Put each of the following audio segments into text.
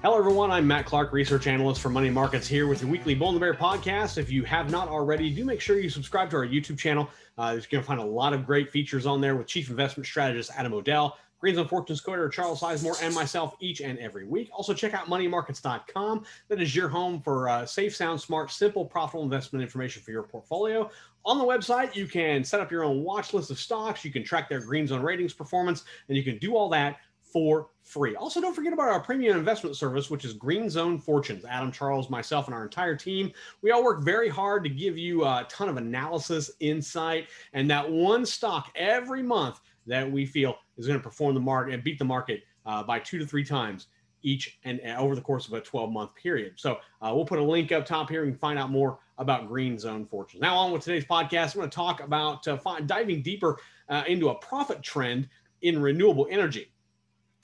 Hello, everyone. I'm Matt Clark, research analyst for Money Markets, here with your weekly Bull and the Bear podcast. If you have not already, do make sure you subscribe to our YouTube channel. Uh, you're going to find a lot of great features on there with Chief Investment Strategist Adam O'Dell, Green Zone Fortunes co-editor Charles Sizemore, and myself each and every week. Also, check out moneymarkets.com. That is your home for uh, safe, sound, smart, simple, profitable investment information for your portfolio. On the website, you can set up your own watch list of stocks. You can track their Green Zone ratings performance, and you can do all that for free. Also, don't forget about our premium investment service, which is Green Zone Fortunes. Adam, Charles, myself, and our entire team, we all work very hard to give you a ton of analysis, insight, and that one stock every month that we feel is going to perform the market and beat the market uh, by two to three times each and uh, over the course of a 12 month period. So uh, we'll put a link up top here. Can find out more about Green Zone Fortunes. Now, on with today's podcast, I'm going to talk about uh, diving deeper uh, into a profit trend in renewable energy.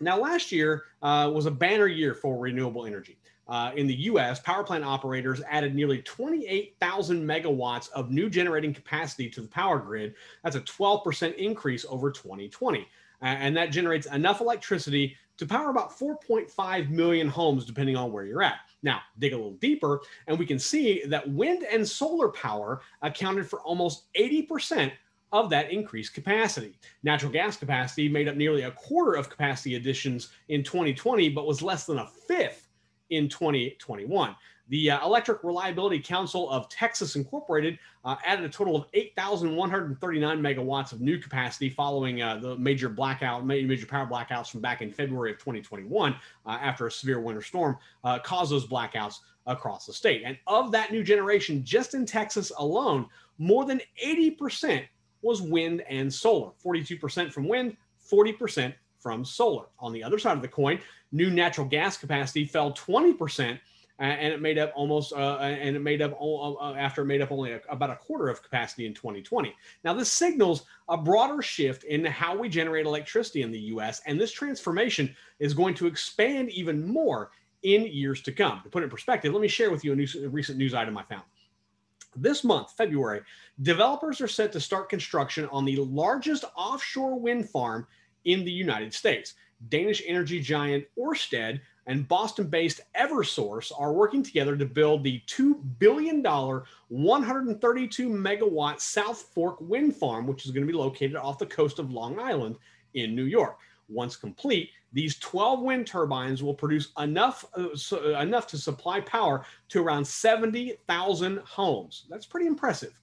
Now, last year uh, was a banner year for renewable energy. Uh, in the US, power plant operators added nearly 28,000 megawatts of new generating capacity to the power grid. That's a 12% increase over 2020. Uh, and that generates enough electricity to power about 4.5 million homes, depending on where you're at. Now, dig a little deeper, and we can see that wind and solar power accounted for almost 80% of that increased capacity. Natural gas capacity made up nearly a quarter of capacity additions in 2020, but was less than a fifth in 2021. The uh, Electric Reliability Council of Texas Incorporated uh, added a total of 8,139 megawatts of new capacity following uh, the major blackout, major power blackouts from back in February of 2021 uh, after a severe winter storm uh, caused those blackouts across the state. And of that new generation, just in Texas alone, more than 80% was wind and solar 42% from wind, 40% from solar. On the other side of the coin, new natural gas capacity fell 20%. Uh, and it made up almost, uh, and it made up uh, after it made up only a, about a quarter of capacity in 2020. Now, this signals a broader shift in how we generate electricity in the U.S., and this transformation is going to expand even more in years to come. To put it in perspective, let me share with you a, new, a recent news item I found. This month, February, developers are set to start construction on the largest offshore wind farm in the United States. Danish energy giant Ørsted and Boston based Eversource are working together to build the $2 billion, 132 megawatt South Fork wind farm, which is going to be located off the coast of Long Island in New York. Once complete, these 12 wind turbines will produce enough uh, uh, enough to supply power to around 70,000 homes. That's pretty impressive.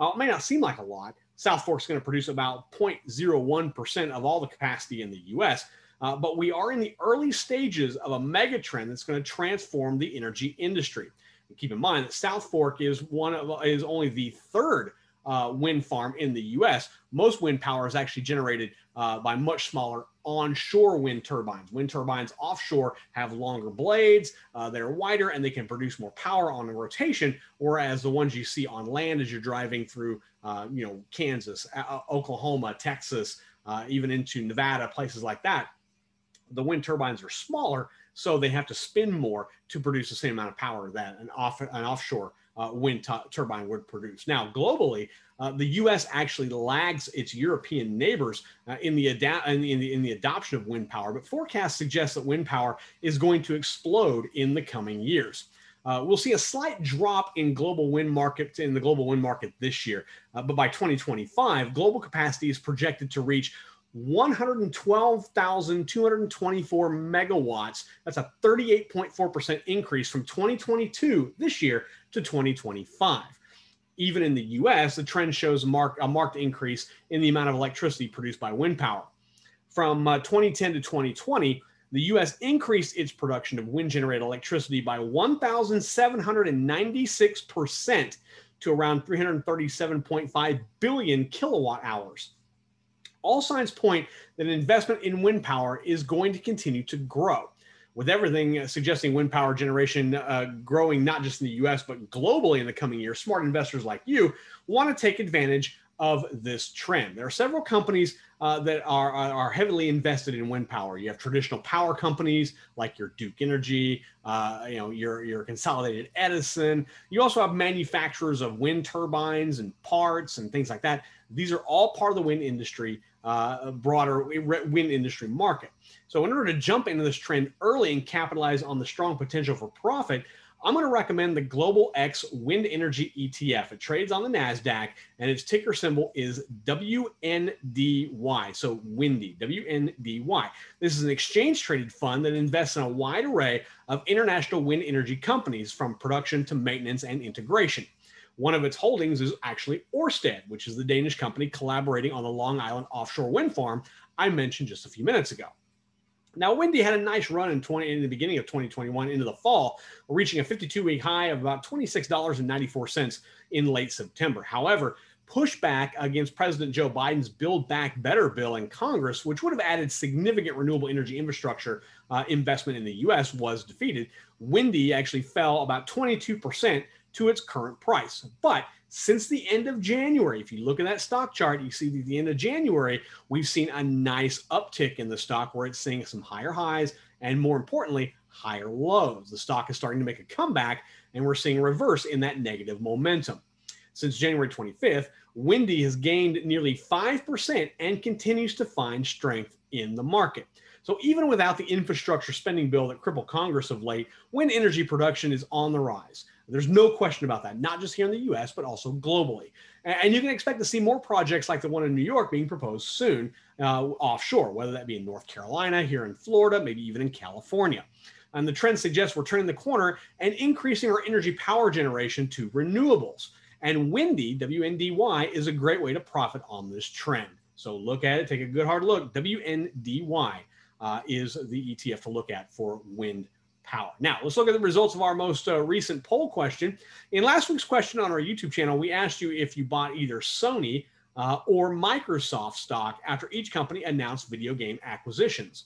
Uh, it may not seem like a lot. South Fork is going to produce about 0.01% of all the capacity in the U.S. Uh, but we are in the early stages of a mega trend that's going to transform the energy industry. And keep in mind that South Fork is one of is only the third uh, wind farm in the U.S. Most wind power is actually generated uh, by much smaller onshore wind turbines. Wind turbines offshore have longer blades, uh, they're wider, and they can produce more power on a rotation. Whereas the ones you see on land as you're driving through, uh, you know, Kansas, uh, Oklahoma, Texas, uh, even into Nevada, places like that, the wind turbines are smaller, so they have to spin more to produce the same amount of power that an off an offshore uh, wind t- turbine would produce. Now, globally, uh, the U.S. actually lags its European neighbors uh, in, the ada- in, the, in the adoption of wind power, but forecasts suggest that wind power is going to explode in the coming years. Uh, we'll see a slight drop in global wind market in the global wind market this year, uh, but by 2025, global capacity is projected to reach 112,224 megawatts. That's a 38.4% increase from 2022 this year to 2025. Even in the US, the trend shows mark, a marked increase in the amount of electricity produced by wind power. From uh, 2010 to 2020, the US increased its production of wind generated electricity by 1,796% to around 337.5 billion kilowatt hours all signs point that investment in wind power is going to continue to grow. With everything suggesting wind power generation uh, growing not just in the US, but globally in the coming years, smart investors like you want to take advantage of this trend. There are several companies uh, that are, are heavily invested in wind power. You have traditional power companies like your Duke Energy, uh, you know, your your Consolidated Edison. You also have manufacturers of wind turbines and parts and things like that. These are all part of the wind industry, uh, broader wind industry market. So, in order to jump into this trend early and capitalize on the strong potential for profit, I'm going to recommend the Global X Wind Energy ETF. It trades on the NASDAQ and its ticker symbol is WNDY. So windy, WNDY. This is an exchange traded fund that invests in a wide array of international wind energy companies from production to maintenance and integration. One of its holdings is actually Orsted, which is the Danish company collaborating on the Long Island offshore wind farm I mentioned just a few minutes ago. Now, Windy had a nice run in 20 in the beginning of 2021 into the fall, reaching a 52-week high of about $26.94 in late September. However, pushback against President Joe Biden's Build Back Better bill in Congress, which would have added significant renewable energy infrastructure uh, investment in the U.S., was defeated. Windy actually fell about 22% to its current price. But since the end of January. If you look at that stock chart, you see at the end of January, we've seen a nice uptick in the stock where it's seeing some higher highs and more importantly, higher lows. The stock is starting to make a comeback and we're seeing reverse in that negative momentum. Since January 25th, Windy has gained nearly 5% and continues to find strength in the market. So even without the infrastructure spending bill that crippled Congress of late, wind energy production is on the rise. There's no question about that, not just here in the US, but also globally. And you can expect to see more projects like the one in New York being proposed soon uh, offshore, whether that be in North Carolina, here in Florida, maybe even in California. And the trend suggests we're turning the corner and increasing our energy power generation to renewables. And Windy, WNDY, is a great way to profit on this trend. So look at it, take a good hard look. WNDY uh, is the ETF to look at for wind power. Now, let's look at the results of our most uh, recent poll question. In last week's question on our YouTube channel, we asked you if you bought either Sony uh, or Microsoft stock after each company announced video game acquisitions.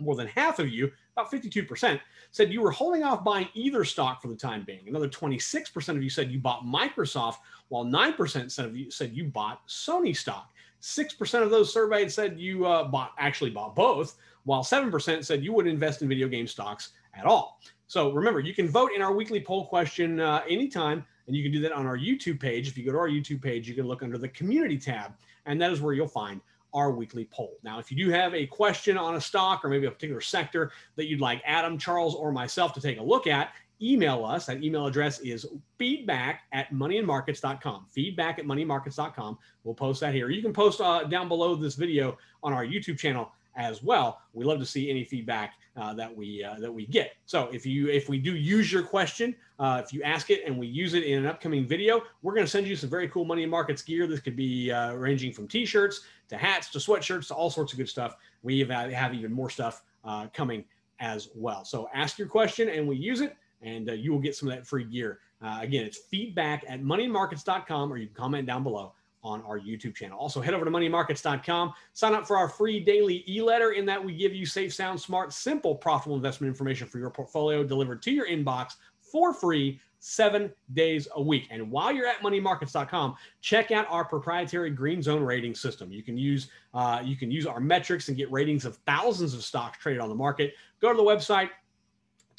More than half of you, about 52%, said you were holding off buying either stock for the time being. Another 26% of you said you bought Microsoft, while 9% said of you said you bought Sony stock. 6% of those surveyed said you uh, bought actually bought both, while 7% said you would invest in video game stocks at all. So remember, you can vote in our weekly poll question uh, anytime, and you can do that on our YouTube page. If you go to our YouTube page, you can look under the community tab, and that is where you'll find our weekly poll. Now, if you do have a question on a stock or maybe a particular sector that you'd like Adam, Charles, or myself to take a look at, email us. That email address is feedback at moneyandmarkets.com. Feedback at moneymarkets.com. We'll post that here. You can post uh, down below this video on our YouTube channel as well. We love to see any feedback uh, that we uh, that we get. So if you if we do use your question, uh, if you ask it and we use it in an upcoming video, we're going to send you some very cool money markets gear. This could be uh, ranging from t-shirts to hats to sweatshirts to all sorts of good stuff. We have, have even more stuff uh, coming as well. So ask your question and we use it, and uh, you will get some of that free gear. again, it's feedback at moneyandmarkets.com, or you can comment down below on our YouTube channel. Also, head over to moneymarkets.com, sign up for our free daily e letter. In that, we give you safe, sound, smart, simple, profitable investment information for your portfolio delivered to your inbox for free seven days a week. And while you're at moneymarkets.com, check out our proprietary green zone rating system. You can use uh, you can use our metrics and get ratings of thousands of stocks traded on the market. Go to the website,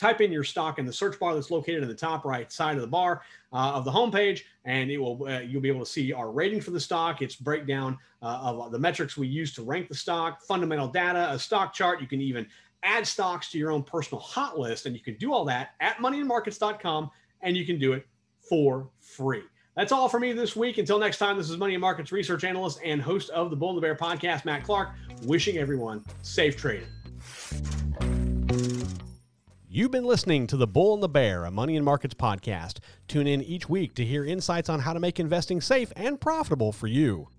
type in your stock in the search bar that's located in the top right side of the bar uh, of the homepage, and it will uh, you'll be able to see our rating for the stock, its breakdown uh, of the metrics we use to rank the stock, fundamental data, a stock chart. You can even add stocks to your own personal hot list, and you can do all that at moneyandmarkets.com, and you can do it for free. That's all for me this week. Until next time, this is Money and Markets research analyst and host of the Bull and the Bear podcast, Matt Clark, wishing everyone safe trading. You've been listening to The Bull and the Bear, a Money and Markets podcast. Tune in each week to hear insights on how to make investing safe and profitable for you.